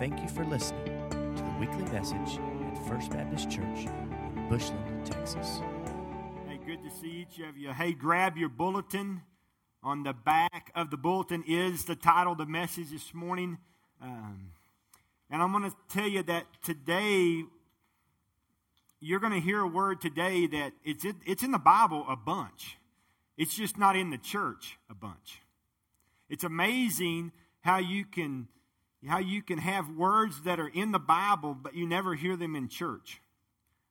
Thank you for listening to the weekly message at First Baptist Church in Bushland, Texas. Hey, good to see each of you. Hey, grab your bulletin. On the back of the bulletin is the title of the message this morning. Um, and I'm going to tell you that today, you're going to hear a word today that it's, it's in the Bible a bunch. It's just not in the church a bunch. It's amazing how you can how you can have words that are in the Bible but you never hear them in church.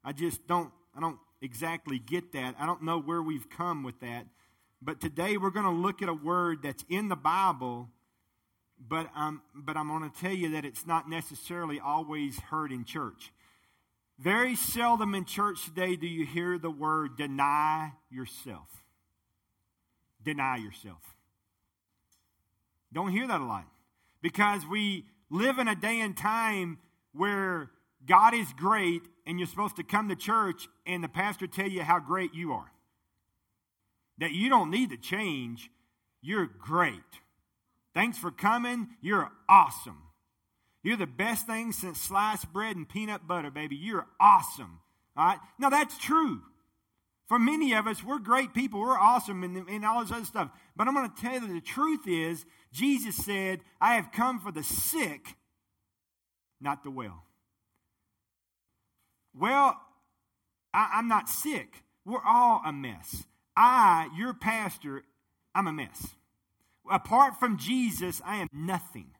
I just don't I don't exactly get that. I don't know where we've come with that. But today we're going to look at a word that's in the Bible but um, but I'm going to tell you that it's not necessarily always heard in church. Very seldom in church today do you hear the word deny yourself. Deny yourself. Don't hear that a lot because we live in a day and time where God is great and you're supposed to come to church and the pastor tell you how great you are. That you don't need to change, you're great. Thanks for coming, you're awesome. You're the best thing since sliced bread and peanut butter, baby. You're awesome. All right? Now, that's true. For many of us, we're great people. We're awesome and, and all this other stuff. But I'm going to tell you the truth is, Jesus said, I have come for the sick, not the well. Well, I, I'm not sick. We're all a mess. I, your pastor, I'm a mess. Apart from Jesus, I am nothing.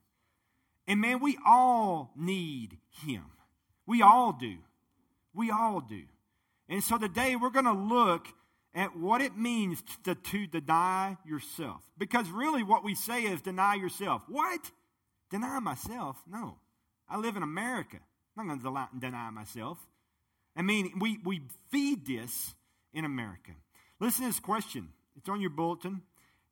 And man, we all need him. We all do. We all do. And so today we're going to look at what it means to, to, deny yourself. Because really, what we say is deny yourself. What? Deny myself? No. I live in America. I'm not going to deny myself. I mean, we, we feed this in America. Listen to this question. It's on your bulletin.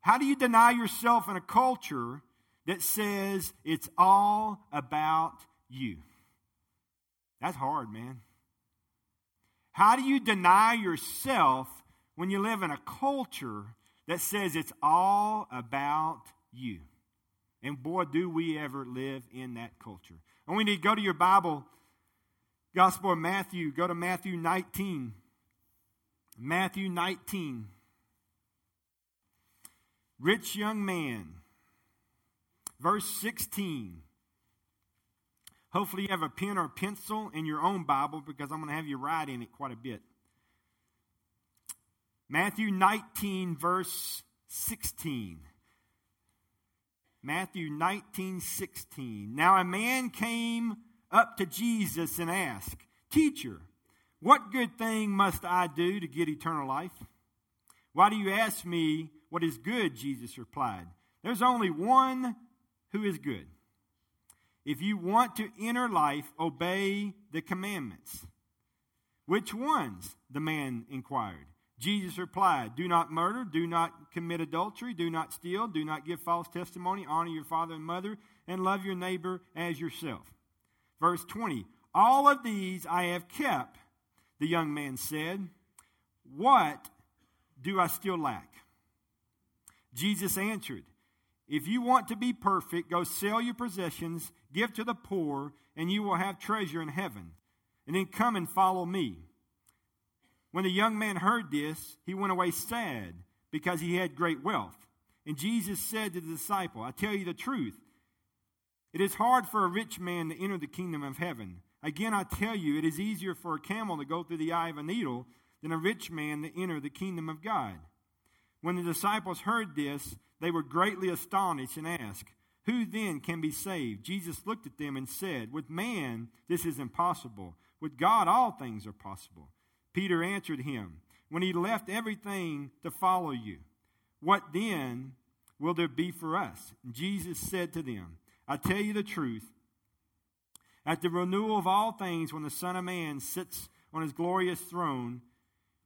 How do you deny yourself in a culture that says it's all about you? That's hard, man. How do you deny yourself when you live in a culture that says it's all about you? And boy, do we ever live in that culture. And we need to go to your Bible, Gospel of Matthew. Go to Matthew 19. Matthew 19. Rich young man. Verse 16. Hopefully, you have a pen or a pencil in your own Bible because I'm going to have you write in it quite a bit. Matthew 19, verse 16. Matthew 19, 16. Now a man came up to Jesus and asked, Teacher, what good thing must I do to get eternal life? Why do you ask me what is good? Jesus replied. There's only one who is good. If you want to enter life, obey the commandments. Which ones? The man inquired. Jesus replied, Do not murder, do not commit adultery, do not steal, do not give false testimony, honor your father and mother, and love your neighbor as yourself. Verse 20 All of these I have kept, the young man said. What do I still lack? Jesus answered, if you want to be perfect, go sell your possessions, give to the poor, and you will have treasure in heaven. And then come and follow me. When the young man heard this, he went away sad because he had great wealth. And Jesus said to the disciple, I tell you the truth. It is hard for a rich man to enter the kingdom of heaven. Again, I tell you, it is easier for a camel to go through the eye of a needle than a rich man to enter the kingdom of God. When the disciples heard this, they were greatly astonished and asked, Who then can be saved? Jesus looked at them and said, With man this is impossible. With God all things are possible. Peter answered him, When he left everything to follow you, what then will there be for us? Jesus said to them, I tell you the truth. At the renewal of all things, when the Son of Man sits on his glorious throne,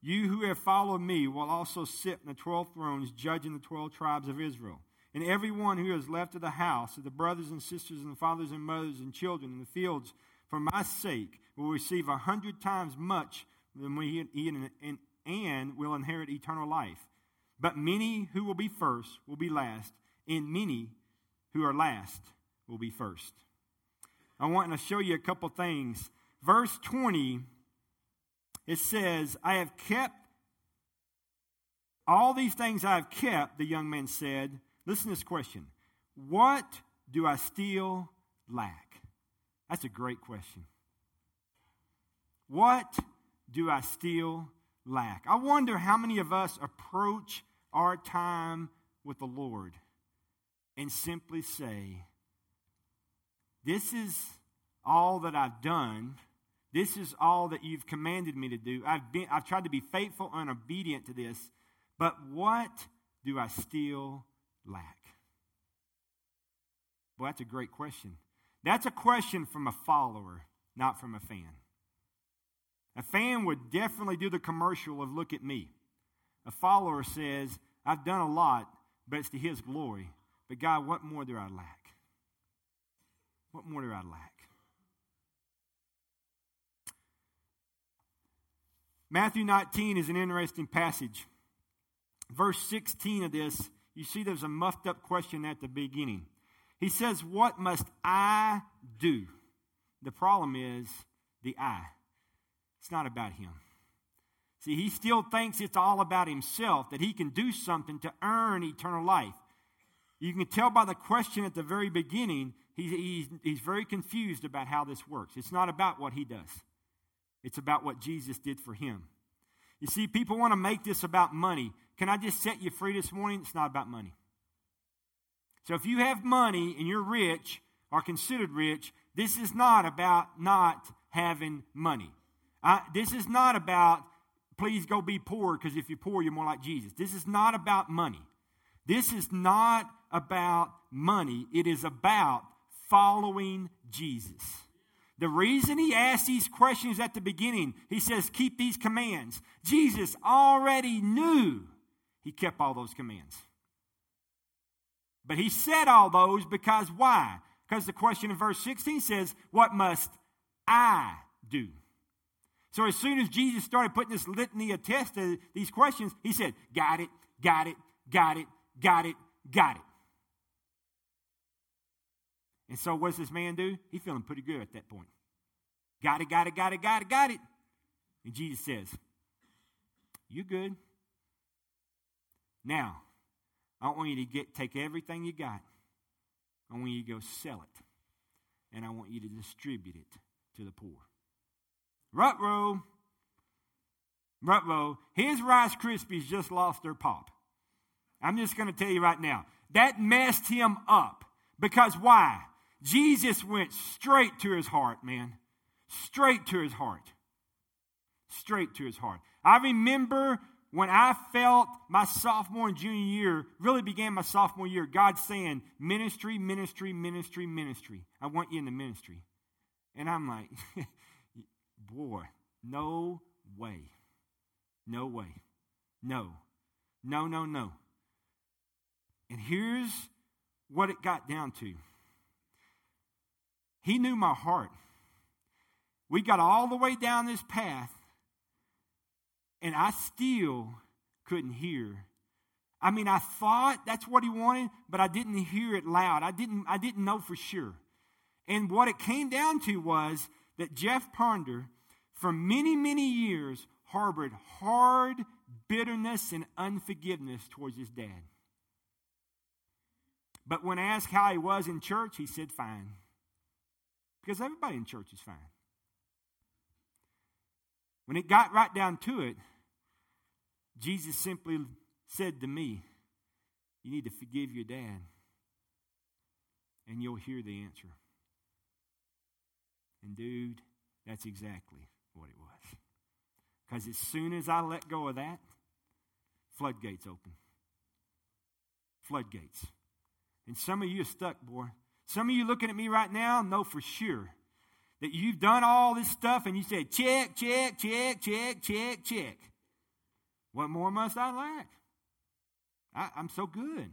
you who have followed me will also sit in the twelve thrones, judging the twelve tribes of Israel. And everyone who has left of the house, of the brothers and sisters, and the fathers and mothers and children in the fields, for my sake, will receive a hundred times much than we and, and will inherit eternal life. But many who will be first will be last, and many who are last will be first. I want to show you a couple things. Verse 20, it says, I have kept all these things I have kept, the young man said. Listen to this question What do I still lack? That's a great question. What do I still lack? I wonder how many of us approach our time with the Lord and simply say, This is all that I've done. This is all that you've commanded me to do. I've, been, I've tried to be faithful and obedient to this, but what do I still lack? Well, that's a great question. That's a question from a follower, not from a fan. A fan would definitely do the commercial of look at me. A follower says, I've done a lot, but it's to his glory. But God, what more do I lack? What more do I lack? Matthew 19 is an interesting passage. Verse 16 of this, you see there's a muffed up question at the beginning. He says, What must I do? The problem is the I. It's not about him. See, he still thinks it's all about himself, that he can do something to earn eternal life. You can tell by the question at the very beginning, he's, he's, he's very confused about how this works. It's not about what he does, it's about what Jesus did for him. You see, people want to make this about money. Can I just set you free this morning? It's not about money. So if you have money and you're rich or considered rich, this is not about not having money. Uh, this is not about please go be poor because if you're poor, you're more like Jesus. This is not about money. This is not about money. It is about following Jesus. The reason he asked these questions at the beginning, he says, keep these commands. Jesus already knew he kept all those commands. But he said all those because why? Because the question in verse 16 says, What must I do? So as soon as Jesus started putting this litany of tests to these questions, he said, Got it, got it, got it, got it, got it. And so what does this man do? He's feeling pretty good at that point. Got it, got it, got it, got it, got it. And Jesus says, You good. Now, I want you to get take everything you got. I want you to go sell it. And I want you to distribute it to the poor. Rutro. Rutro. His Rice Krispies just lost their pop. I'm just going to tell you right now. That messed him up. Because why? Jesus went straight to his heart, man. Straight to his heart. Straight to his heart. I remember when I felt my sophomore and junior year, really began my sophomore year, God saying, ministry, ministry, ministry, ministry. I want you in the ministry. And I'm like, boy, no way. No way. No. No, no, no. And here's what it got down to He knew my heart. We got all the way down this path, and I still couldn't hear. I mean, I thought that's what he wanted, but I didn't hear it loud. I didn't, I didn't know for sure. And what it came down to was that Jeff Ponder, for many, many years, harbored hard bitterness and unforgiveness towards his dad. But when asked how he was in church, he said, fine. Because everybody in church is fine. When it got right down to it, Jesus simply said to me, You need to forgive your dad, and you'll hear the answer. And, dude, that's exactly what it was. Because as soon as I let go of that, floodgates open. Floodgates. And some of you are stuck, boy. Some of you looking at me right now know for sure that you've done all this stuff and you said, check, check, check, check, check, check. What more must I lack? I, I'm so good.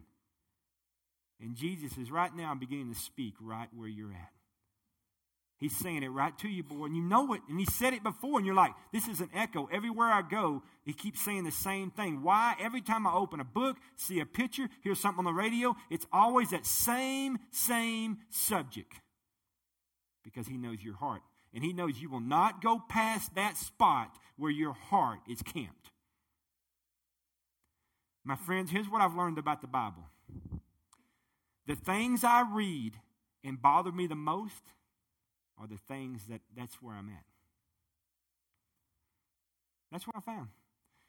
And Jesus is right now beginning to speak right where you're at. He's saying it right to you, boy, and you know it. And he said it before, and you're like, this is an echo. Everywhere I go, he keeps saying the same thing. Why? Every time I open a book, see a picture, hear something on the radio, it's always that same, same subject. because He knows your heart. And He knows you will not go past that spot where your heart is camped. My friends, here's what I've learned about the Bible the things I read and bother me the most are the things that that's where I'm at. That's what I found.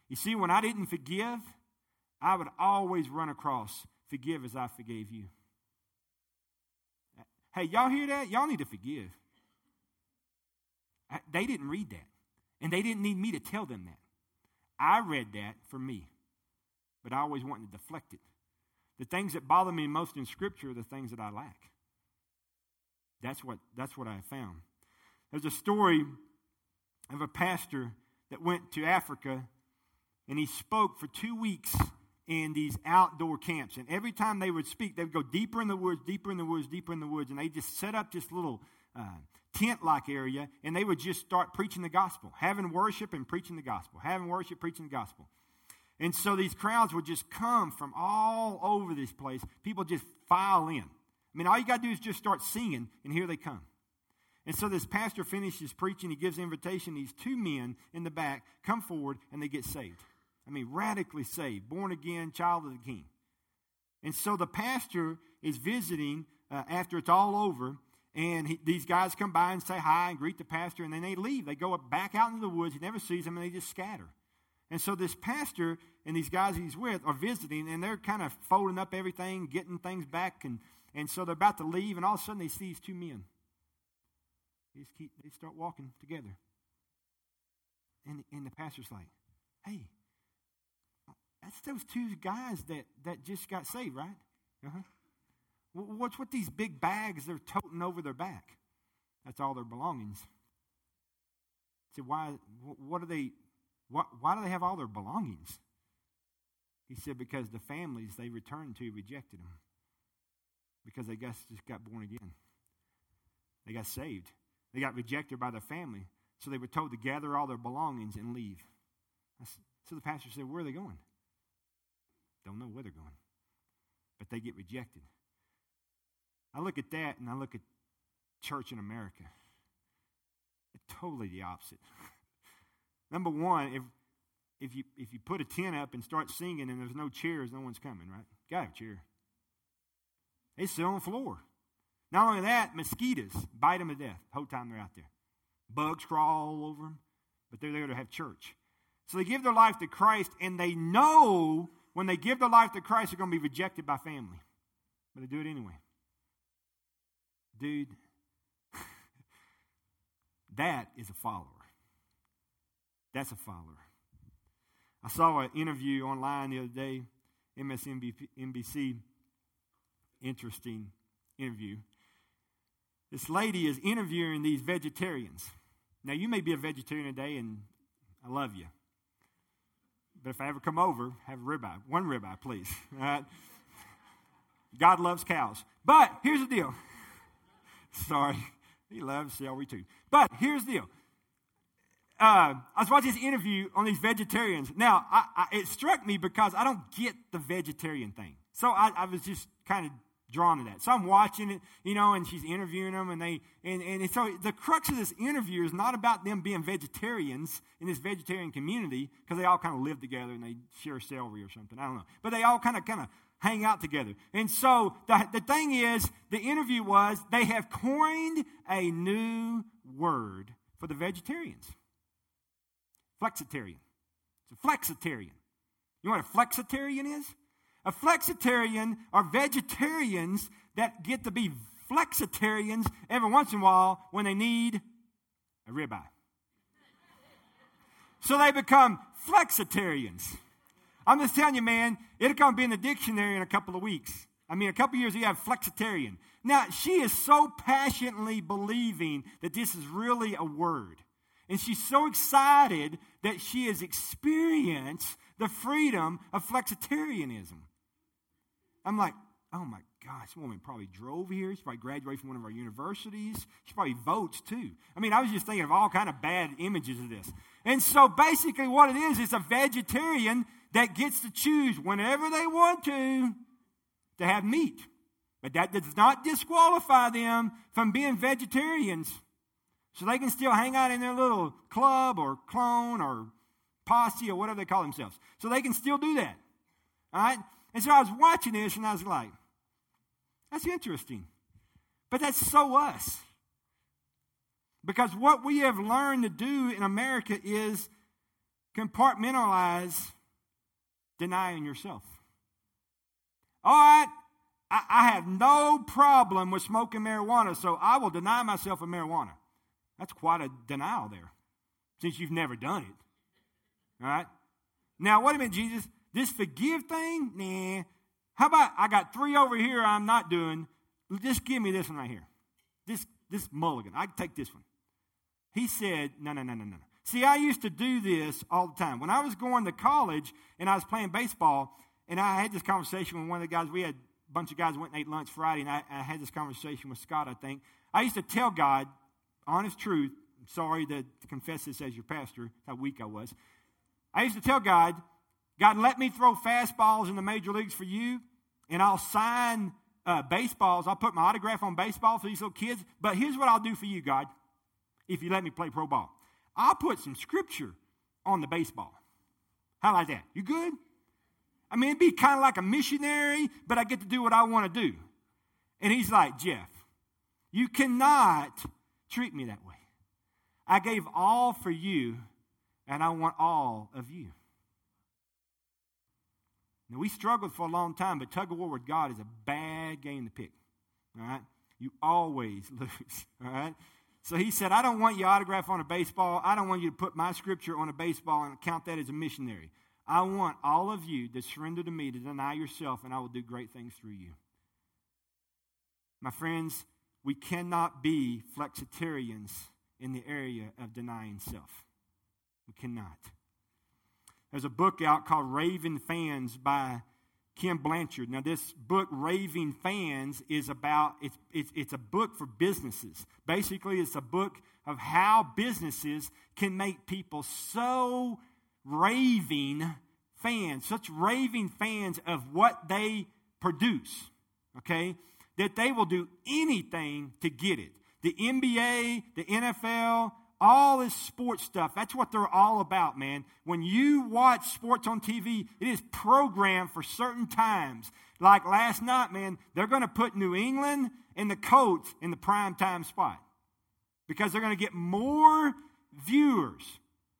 You see, when I didn't forgive, I would always run across forgive as I forgave you. Hey, y'all hear that? Y'all need to forgive. They didn't read that. And they didn't need me to tell them that. I read that for me. But I always wanted to deflect it. The things that bother me most in Scripture are the things that I lack. That's what, that's what I found. There's a story of a pastor that went to Africa and he spoke for two weeks in these outdoor camps. And every time they would speak, they would go deeper in the woods, deeper in the woods, deeper in the woods. And they just set up this little uh, tent like area and they would just start preaching the gospel, having worship and preaching the gospel, having worship, preaching the gospel. And so these crowds would just come from all over this place. People just file in. I mean, all you got to do is just start singing, and here they come. And so this pastor finishes preaching. He gives invitation. These two men in the back come forward, and they get saved. I mean, radically saved, born again, child of the king. And so the pastor is visiting uh, after it's all over, and he, these guys come by and say hi and greet the pastor, and then they leave. They go back out into the woods. He never sees them, and they just scatter. And so this pastor and these guys he's with are visiting, and they're kind of folding up everything, getting things back, and, and so they're about to leave, and all of a sudden they see these two men. They keep, they start walking together. And, and the pastor's like, hey, that's those two guys that, that just got saved, right? Uh-huh. What's with these big bags they're toting over their back? That's all their belongings. So why? What are they? Why, why do they have all their belongings? He said because the families they returned to rejected them because they just got born again. They got saved. They got rejected by their family, so they were told to gather all their belongings and leave. So the pastor said, "Where are they going?" Don't know where they're going. But they get rejected. I look at that and I look at church in America. It's totally the opposite. Number one, if if you if you put a tent up and start singing and there's no chairs, no one's coming, right? Gotta have a chair. They sit on the floor. Not only that, mosquitoes bite them to death the whole time they're out there. Bugs crawl all over them, but they're there to have church. So they give their life to Christ, and they know when they give their life to Christ, they're going to be rejected by family. But they do it anyway. Dude, that is a follower. That's a follower. I saw an interview online the other day, MSNBC, interesting interview. This lady is interviewing these vegetarians. Now, you may be a vegetarian today, and I love you. But if I ever come over, have a ribeye. One ribeye, please. God loves cows. But here's the deal. Sorry. He loves celery too. But here's the deal. Uh, I was watching this interview on these vegetarians. Now, I, I, it struck me because I don't get the vegetarian thing. So I, I was just kind of drawn to that. So I'm watching it, you know, and she's interviewing them, and they, and, and so the crux of this interview is not about them being vegetarians in this vegetarian community, because they all kind of live together and they share celery or something. I don't know. But they all kind of, kind of hang out together. And so the, the thing is, the interview was they have coined a new word for the vegetarians. Flexitarian. It's a flexitarian. You know what a flexitarian is? A flexitarian are vegetarians that get to be flexitarians every once in a while when they need a ribeye. So they become flexitarians. I'm just telling you, man, it'll come be in the dictionary in a couple of weeks. I mean, a couple years you have flexitarian. Now, she is so passionately believing that this is really a word. And she's so excited that she has experienced the freedom of flexitarianism. I'm like, oh my gosh, this woman probably drove here. She probably graduated from one of our universities. She probably votes too. I mean, I was just thinking of all kind of bad images of this. And so basically what it is, is a vegetarian that gets to choose whenever they want to to have meat. But that does not disqualify them from being vegetarians. So they can still hang out in their little club or clone or posse or whatever they call themselves. So they can still do that. All right? And so I was watching this and I was like, that's interesting. But that's so us. Because what we have learned to do in America is compartmentalize denying yourself. All right, I, I have no problem with smoking marijuana, so I will deny myself of marijuana. That's quite a denial there, since you've never done it. All right? Now, wait a minute, Jesus. This forgive thing? Nah. How about I got three over here I'm not doing? Just give me this one right here. This, this mulligan. I can take this one. He said, no, no, no, no, no. See, I used to do this all the time. When I was going to college and I was playing baseball, and I had this conversation with one of the guys, we had a bunch of guys went and ate lunch Friday, and I, I had this conversation with Scott, I think. I used to tell God, honest truth, I'm sorry to, to confess this as your pastor, how weak I was. I used to tell God, God, let me throw fastballs in the major leagues for you, and I'll sign uh, baseballs. I'll put my autograph on baseball for these little kids. But here's what I'll do for you, God if you let me play pro ball. I'll put some scripture on the baseball. How like that? You good? I mean, it'd be kind of like a missionary, but I get to do what I want to do. And he's like, Jeff, you cannot treat me that way. I gave all for you, and I want all of you. Now, we struggled for a long time, but tug of war with God is a bad game to pick. All right? You always lose. All right? So he said, I don't want your autograph on a baseball. I don't want you to put my scripture on a baseball and count that as a missionary. I want all of you to surrender to me, to deny yourself, and I will do great things through you. My friends, we cannot be flexitarians in the area of denying self. We cannot. There's a book out called Raving Fans by Ken Blanchard. Now, this book, Raving Fans, is about, it's, it's, it's a book for businesses. Basically, it's a book of how businesses can make people so raving fans, such raving fans of what they produce, okay, that they will do anything to get it. The NBA, the NFL, all this sports stuff, that's what they're all about, man. When you watch sports on TV, it is programmed for certain times. Like last night, man, they're going to put New England and the Colts in the prime time spot because they're going to get more viewers.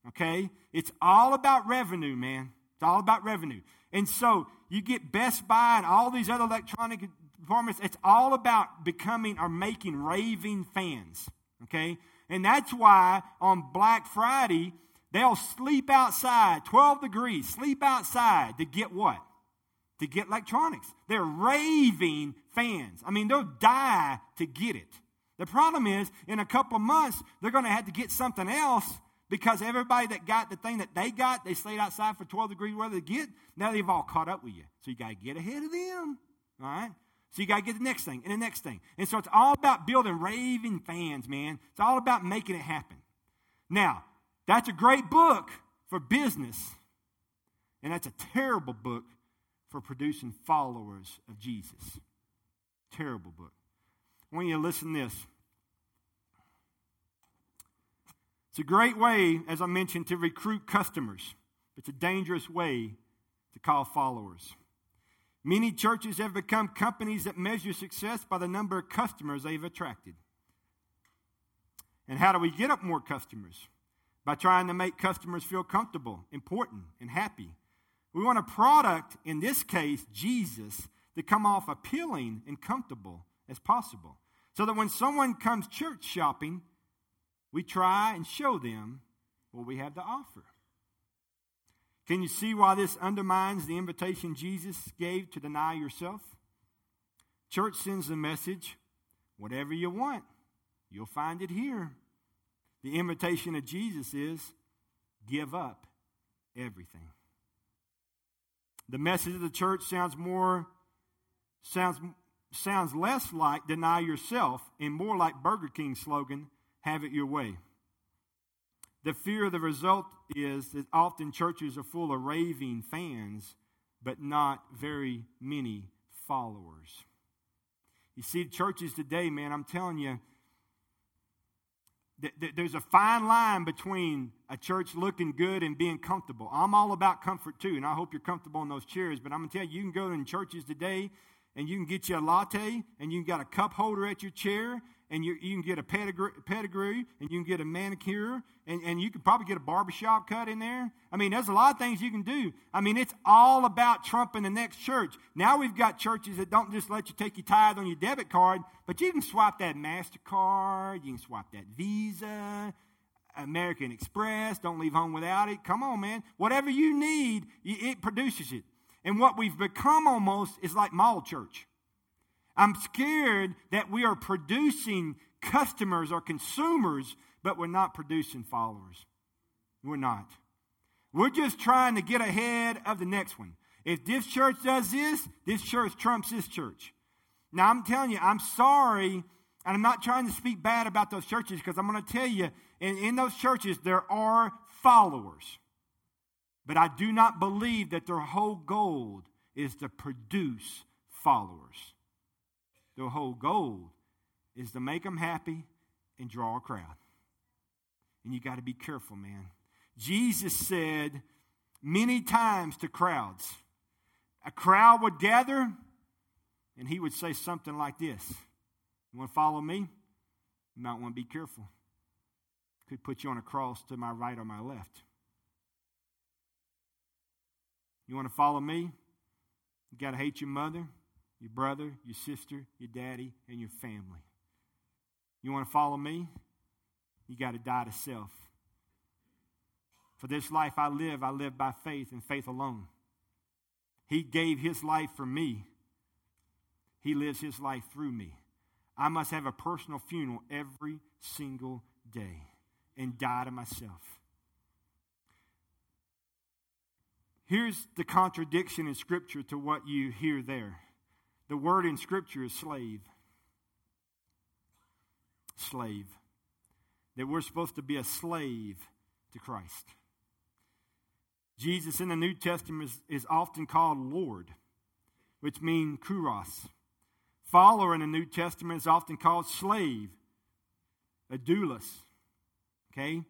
Okay? It's all about revenue, man. It's all about revenue. And so you get Best Buy and all these other electronic departments, it's all about becoming or making raving fans. Okay? And that's why on Black Friday, they'll sleep outside, 12 degrees, sleep outside to get what? To get electronics. They're raving fans. I mean, they'll die to get it. The problem is, in a couple of months, they're going to have to get something else because everybody that got the thing that they got, they stayed outside for 12 degrees weather to get. Now they've all caught up with you. So you got to get ahead of them. All right? So you got to get the next thing and the next thing. And so it's all about building raving fans, man. It's all about making it happen. Now, that's a great book for business, and that's a terrible book for producing followers of Jesus. Terrible book. I want you to listen to this. It's a great way, as I mentioned, to recruit customers. It's a dangerous way to call followers. Many churches have become companies that measure success by the number of customers they've attracted. And how do we get up more customers? By trying to make customers feel comfortable, important, and happy. We want a product, in this case, Jesus, to come off appealing and comfortable as possible. So that when someone comes church shopping, we try and show them what we have to offer. Can you see why this undermines the invitation Jesus gave to deny yourself? Church sends the message whatever you want, you'll find it here. The invitation of Jesus is give up everything. The message of the church sounds more sounds sounds less like deny yourself and more like Burger King's slogan, have it your way. The fear of the result is that often churches are full of raving fans, but not very many followers. You see, churches today, man, I'm telling you, th- th- there's a fine line between a church looking good and being comfortable. I'm all about comfort too, and I hope you're comfortable in those chairs. But I'm going to tell you, you can go in churches today and you can get you a latte and you can got a cup holder at your chair and you, you can get a pedigree, pedigree and you can get a manicure and, and you can probably get a barbershop cut in there. I mean, there's a lot of things you can do. I mean, it's all about trumping the next church. Now we've got churches that don't just let you take your tithe on your debit card, but you can swap that MasterCard, you can swap that Visa, American Express, don't leave home without it. Come on, man. Whatever you need, it produces it. And what we've become almost is like mall church. I'm scared that we are producing customers or consumers, but we're not producing followers. We're not. We're just trying to get ahead of the next one. If this church does this, this church trumps this church. Now, I'm telling you, I'm sorry, and I'm not trying to speak bad about those churches because I'm going to tell you, in, in those churches, there are followers. But I do not believe that their whole goal is to produce followers. Their whole goal is to make them happy and draw a crowd. And you got to be careful, man. Jesus said many times to crowds, a crowd would gather and he would say something like this You want to follow me? You might want to be careful. Could put you on a cross to my right or my left. You want to follow me? You got to hate your mother, your brother, your sister, your daddy, and your family. You want to follow me? You got to die to self. For this life I live, I live by faith and faith alone. He gave his life for me. He lives his life through me. I must have a personal funeral every single day and die to myself. Here's the contradiction in Scripture to what you hear there. The word in Scripture is slave. Slave. That we're supposed to be a slave to Christ. Jesus in the New Testament is, is often called Lord, which means kuros. Follower in the New Testament is often called slave, a doulos. Okay?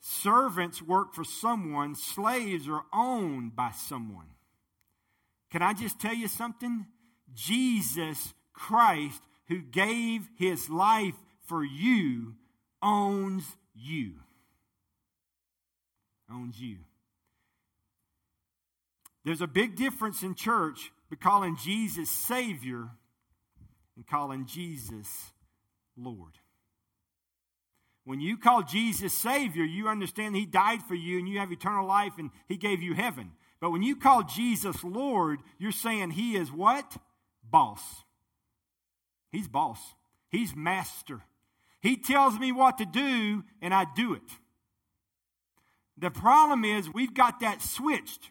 Servants work for someone, slaves are owned by someone. Can I just tell you something? Jesus Christ, who gave his life for you, owns you. Owns you. There's a big difference in church between calling Jesus Savior and calling Jesus Lord. When you call Jesus Savior, you understand He died for you and you have eternal life and He gave you heaven. But when you call Jesus Lord, you're saying He is what? Boss. He's boss. He's master. He tells me what to do and I do it. The problem is we've got that switched.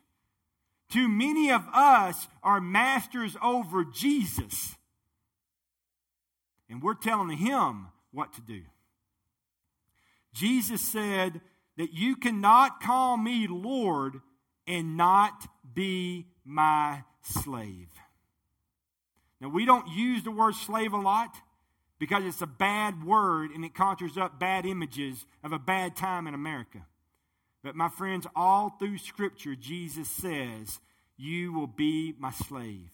Too many of us are masters over Jesus. And we're telling him what to do. Jesus said that you cannot call me Lord and not be my slave. Now, we don't use the word slave a lot because it's a bad word and it conjures up bad images of a bad time in America. But, my friends, all through Scripture, Jesus says, You will be my slave.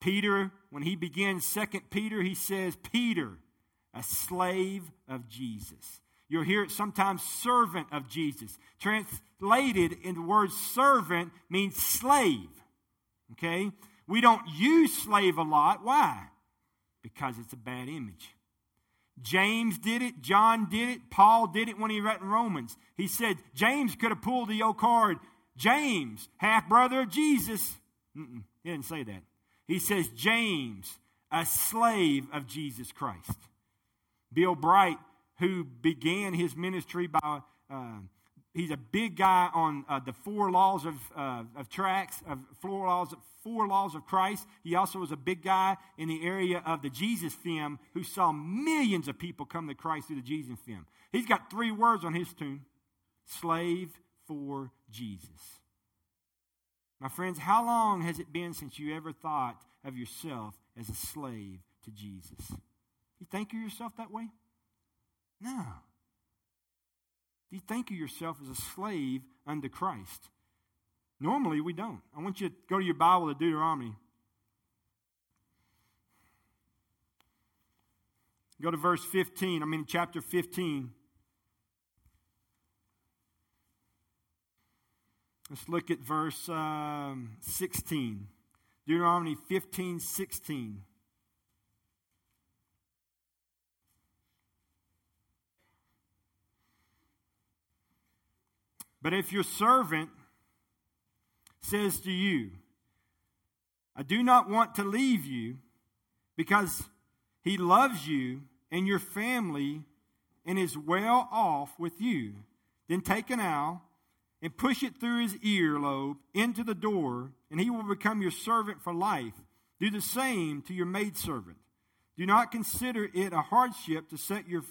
Peter, when he begins Second Peter, he says, Peter, a slave of Jesus. You'll hear it sometimes servant of Jesus. Translated in the word servant means slave. Okay? We don't use slave a lot. Why? Because it's a bad image. James did it, John did it, Paul did it when he read in Romans. He said James could have pulled the old card. James, half brother of Jesus. Mm-mm, he didn't say that. He says James, a slave of Jesus Christ. Bill Bright, who began his ministry by, uh, he's a big guy on uh, the four laws of, uh, of tracks, of four laws, four laws of Christ. He also was a big guy in the area of the Jesus film who saw millions of people come to Christ through the Jesus film. He's got three words on his tune slave for Jesus. My friends, how long has it been since you ever thought of yourself as a slave to Jesus. You think of yourself that way? No. Do you think of yourself as a slave unto Christ? Normally, we don't. I want you to go to your Bible to Deuteronomy. Go to verse 15, I mean, chapter 15. Let's look at verse um, 16. Deuteronomy 15, 16. But if your servant says to you, I do not want to leave you because he loves you and your family and is well off with you, then take an owl and push it through his earlobe into the door, and he will become your servant for life. Do the same to your maidservant. Do not consider it a hardship to set your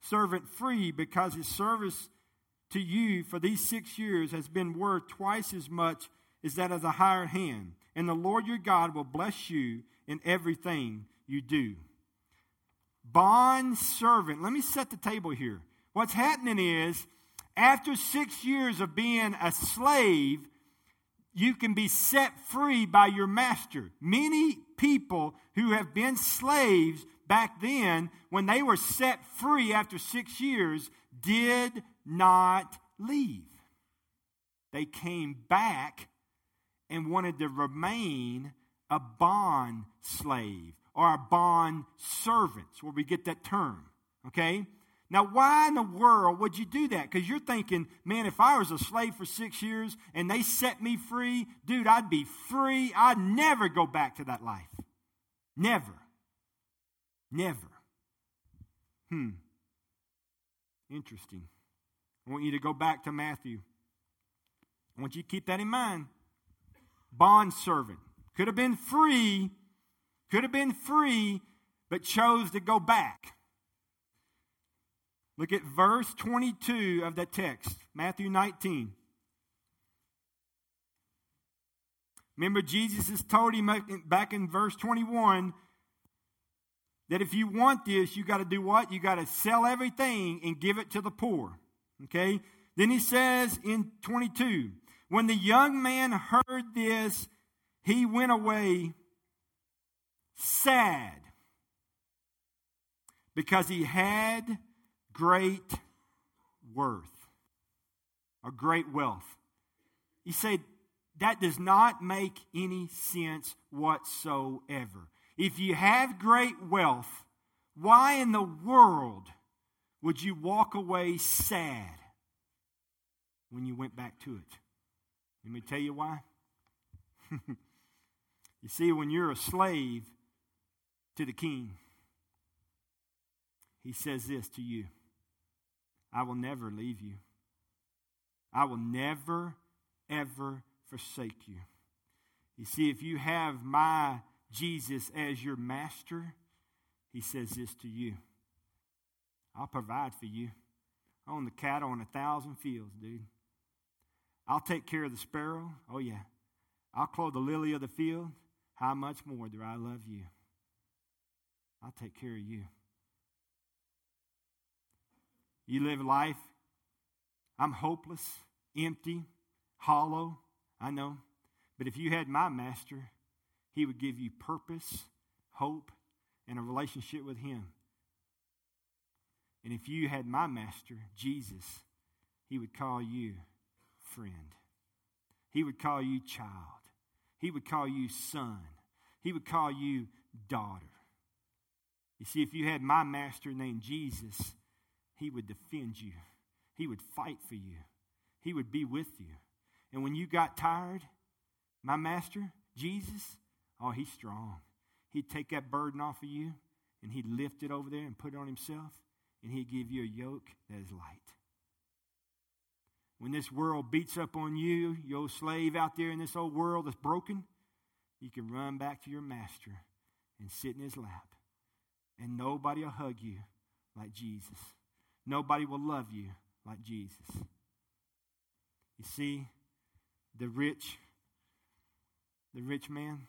servant free because his service to you for these six years has been worth twice as much as that of a hired hand. And the Lord your God will bless you in everything you do. Bond servant. Let me set the table here. What's happening is after six years of being a slave, you can be set free by your master. Many people who have been slaves back then, when they were set free after six years, did not leave. They came back and wanted to remain a bond slave or a bond servant, where we get that term. Okay? Now, why in the world would you do that? Because you're thinking, man, if I was a slave for six years and they set me free, dude, I'd be free. I'd never go back to that life. Never. Never. Hmm. Interesting. I want you to go back to Matthew. I want you to keep that in mind. Bond servant. Could have been free, could have been free, but chose to go back. Look at verse 22 of that text, Matthew 19. Remember, Jesus has told him back in verse 21 that if you want this, you got to do what? You got to sell everything and give it to the poor. Okay? Then he says in 22 When the young man heard this, he went away sad because he had great worth or great wealth. He said, that does not make any sense whatsoever. If you have great wealth, why in the world would you walk away sad when you went back to it? Let me tell you why. you see, when you're a slave to the king, he says this to you I will never leave you. I will never, ever forsake you. You see, if you have my Jesus as your master, he says this to you I'll provide for you. I own the cattle on a thousand fields, dude. I'll take care of the sparrow. Oh, yeah. I'll clothe the lily of the field. How much more do I love you? I'll take care of you. You live life, I'm hopeless, empty, hollow, I know. But if you had my master, he would give you purpose, hope, and a relationship with him. And if you had my master, Jesus, he would call you friend. He would call you child. He would call you son. He would call you daughter. You see, if you had my master named Jesus, he would defend you, He would fight for you, He would be with you. And when you got tired, my master, Jesus, oh, He's strong. He'd take that burden off of you and He'd lift it over there and put it on Himself, and He'd give you a yoke that is light. When this world beats up on you, your slave out there in this old world that's broken, you can run back to your master and sit in his lap. And nobody will hug you like Jesus. Nobody will love you like Jesus. You see, the rich, the rich man,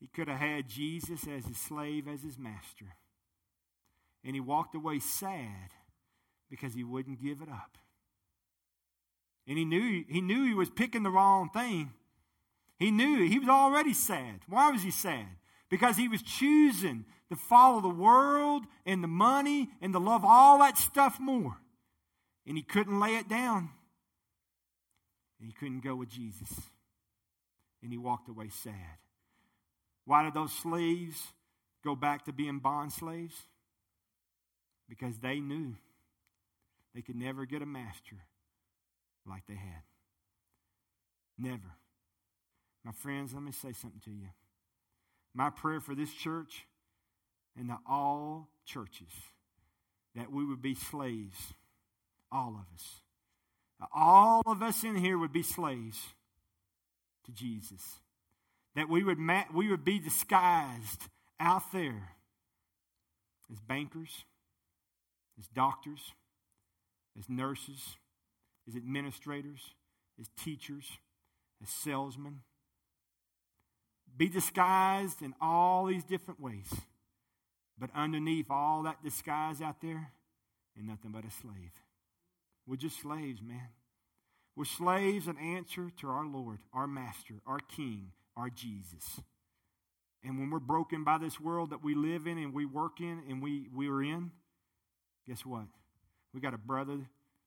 He could have had Jesus as his slave, as his master. And he walked away sad because he wouldn't give it up. And he knew he knew he was picking the wrong thing. He knew he was already sad. Why was he sad? Because he was choosing to follow the world and the money and to love all that stuff more. And he couldn't lay it down. And he couldn't go with Jesus. And he walked away sad. Why did those slaves go back to being bond slaves? Because they knew they could never get a master like they had. Never. My friends, let me say something to you. My prayer for this church and to all churches that we would be slaves, all of us. All of us in here would be slaves to Jesus. That we would, ma- we would be disguised out there as bankers, as doctors, as nurses, as administrators, as teachers, as salesmen. Be disguised in all these different ways. But underneath all that disguise out there, ain't nothing but a slave. We're just slaves, man. We're slaves and answer to our Lord, our Master, our King, our Jesus. And when we're broken by this world that we live in and we work in and we, we are in, guess what? We got a brother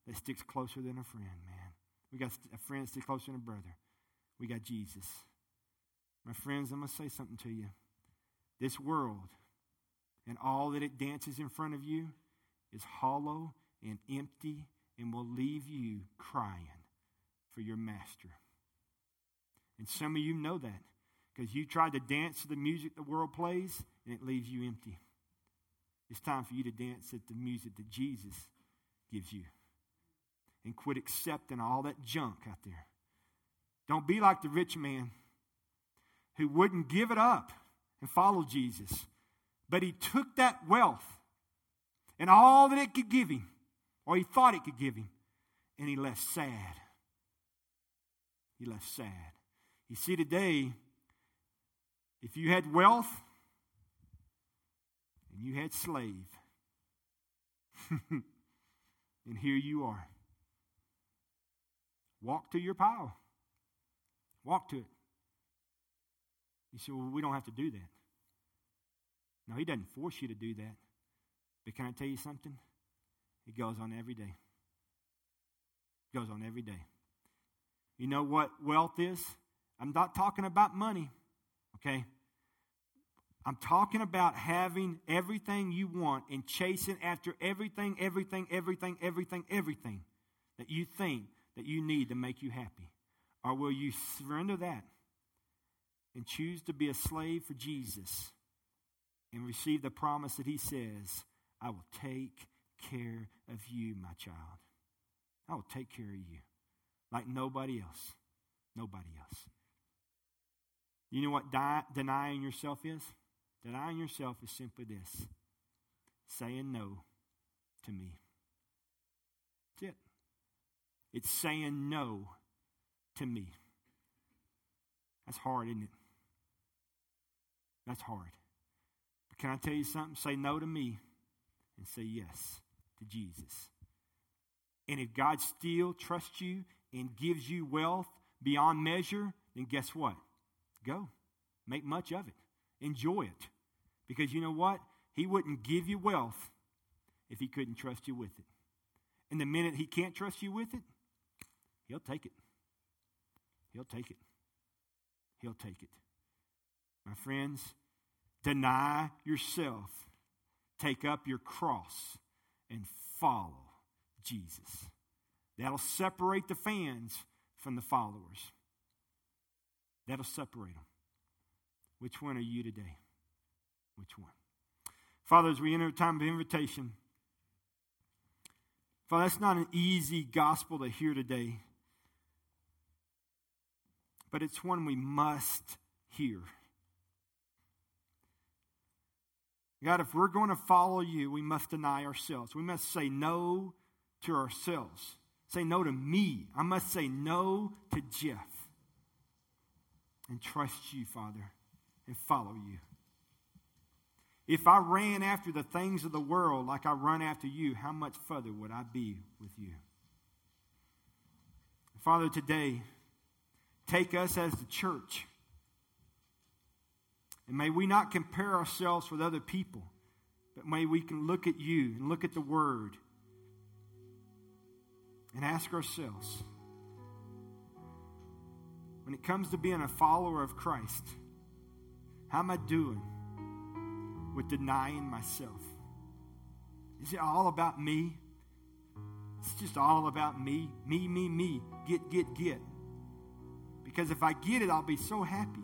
that sticks closer than a friend, man. We got a friend that sticks closer than a brother. We got Jesus. My friends, I'm going to say something to you. This world and all that it dances in front of you is hollow and empty and will leave you crying for your master. And some of you know that because you tried to dance to the music the world plays and it leaves you empty. It's time for you to dance at the music that Jesus gives you and quit accepting all that junk out there. Don't be like the rich man who wouldn't give it up and follow Jesus, but he took that wealth and all that it could give him, or he thought it could give him, and he left sad. He left sad. You see, today, if you had wealth and you had slave, and here you are. Walk to your pile. Walk to it. You say, well, we don't have to do that. No, he doesn't force you to do that. But can I tell you something? It goes on every day. It goes on every day. You know what wealth is? I'm not talking about money, okay? I'm talking about having everything you want and chasing after everything, everything, everything, everything, everything that you think that you need to make you happy. Or will you surrender that and choose to be a slave for Jesus and receive the promise that He says, I will take care of you, my child. I will take care of you like nobody else. Nobody else. You know what die, denying yourself is? Denying yourself is simply this saying no to me. That's it. It's saying no to me. That's hard, isn't it? That's hard. But can I tell you something? Say no to me and say yes to Jesus. And if God still trusts you and gives you wealth beyond measure, then guess what? Go. Make much of it. Enjoy it. Because you know what? He wouldn't give you wealth if he couldn't trust you with it. And the minute he can't trust you with it, he'll take it. He'll take it. He'll take it. My friends, deny yourself, take up your cross, and follow Jesus. That'll separate the fans from the followers. That'll separate them. Which one are you today? Which one? Father, as we enter a time of invitation, Father, that's not an easy gospel to hear today, but it's one we must hear. God, if we're going to follow you, we must deny ourselves. We must say no to ourselves. Say no to me. I must say no to Jeff. And trust you, Father and follow you. If I ran after the things of the world like I run after you, how much further would I be with you? Father, today, take us as the church. And may we not compare ourselves with other people, but may we can look at you and look at the Word and ask ourselves when it comes to being a follower of Christ, how am I doing with denying myself? Is it all about me? It's just all about me, me, me, me, get, get, get. Because if I get it, I'll be so happy.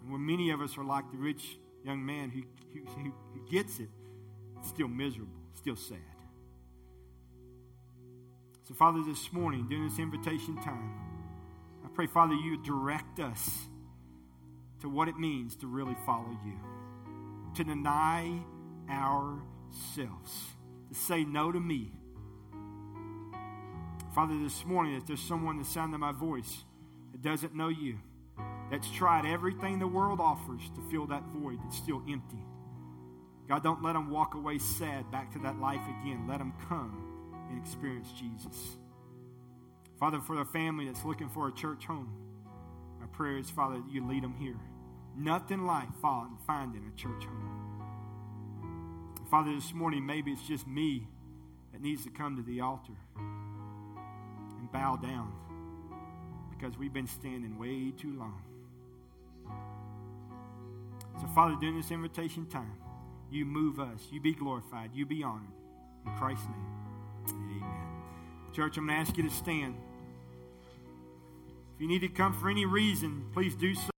And when many of us are like the rich young man who, who, who gets it, still miserable, still sad. So, Father, this morning, during this invitation time, I pray, Father, you direct us to what it means to really follow you, to deny ourselves, to say no to me. Father, this morning, if there's someone the sound of my voice that doesn't know you, that's tried everything the world offers to fill that void that's still empty. God, don't let them walk away sad back to that life again. Let them come and experience Jesus. Father, for the family that's looking for a church home, my prayer is, Father, that you lead them here. Nothing like finding a church home. Father, this morning, maybe it's just me that needs to come to the altar and bow down because we've been standing way too long. So, Father, during this invitation time, you move us. You be glorified. You be honored. In Christ's name. Church, I'm going to ask you to stand. If you need to come for any reason, please do so.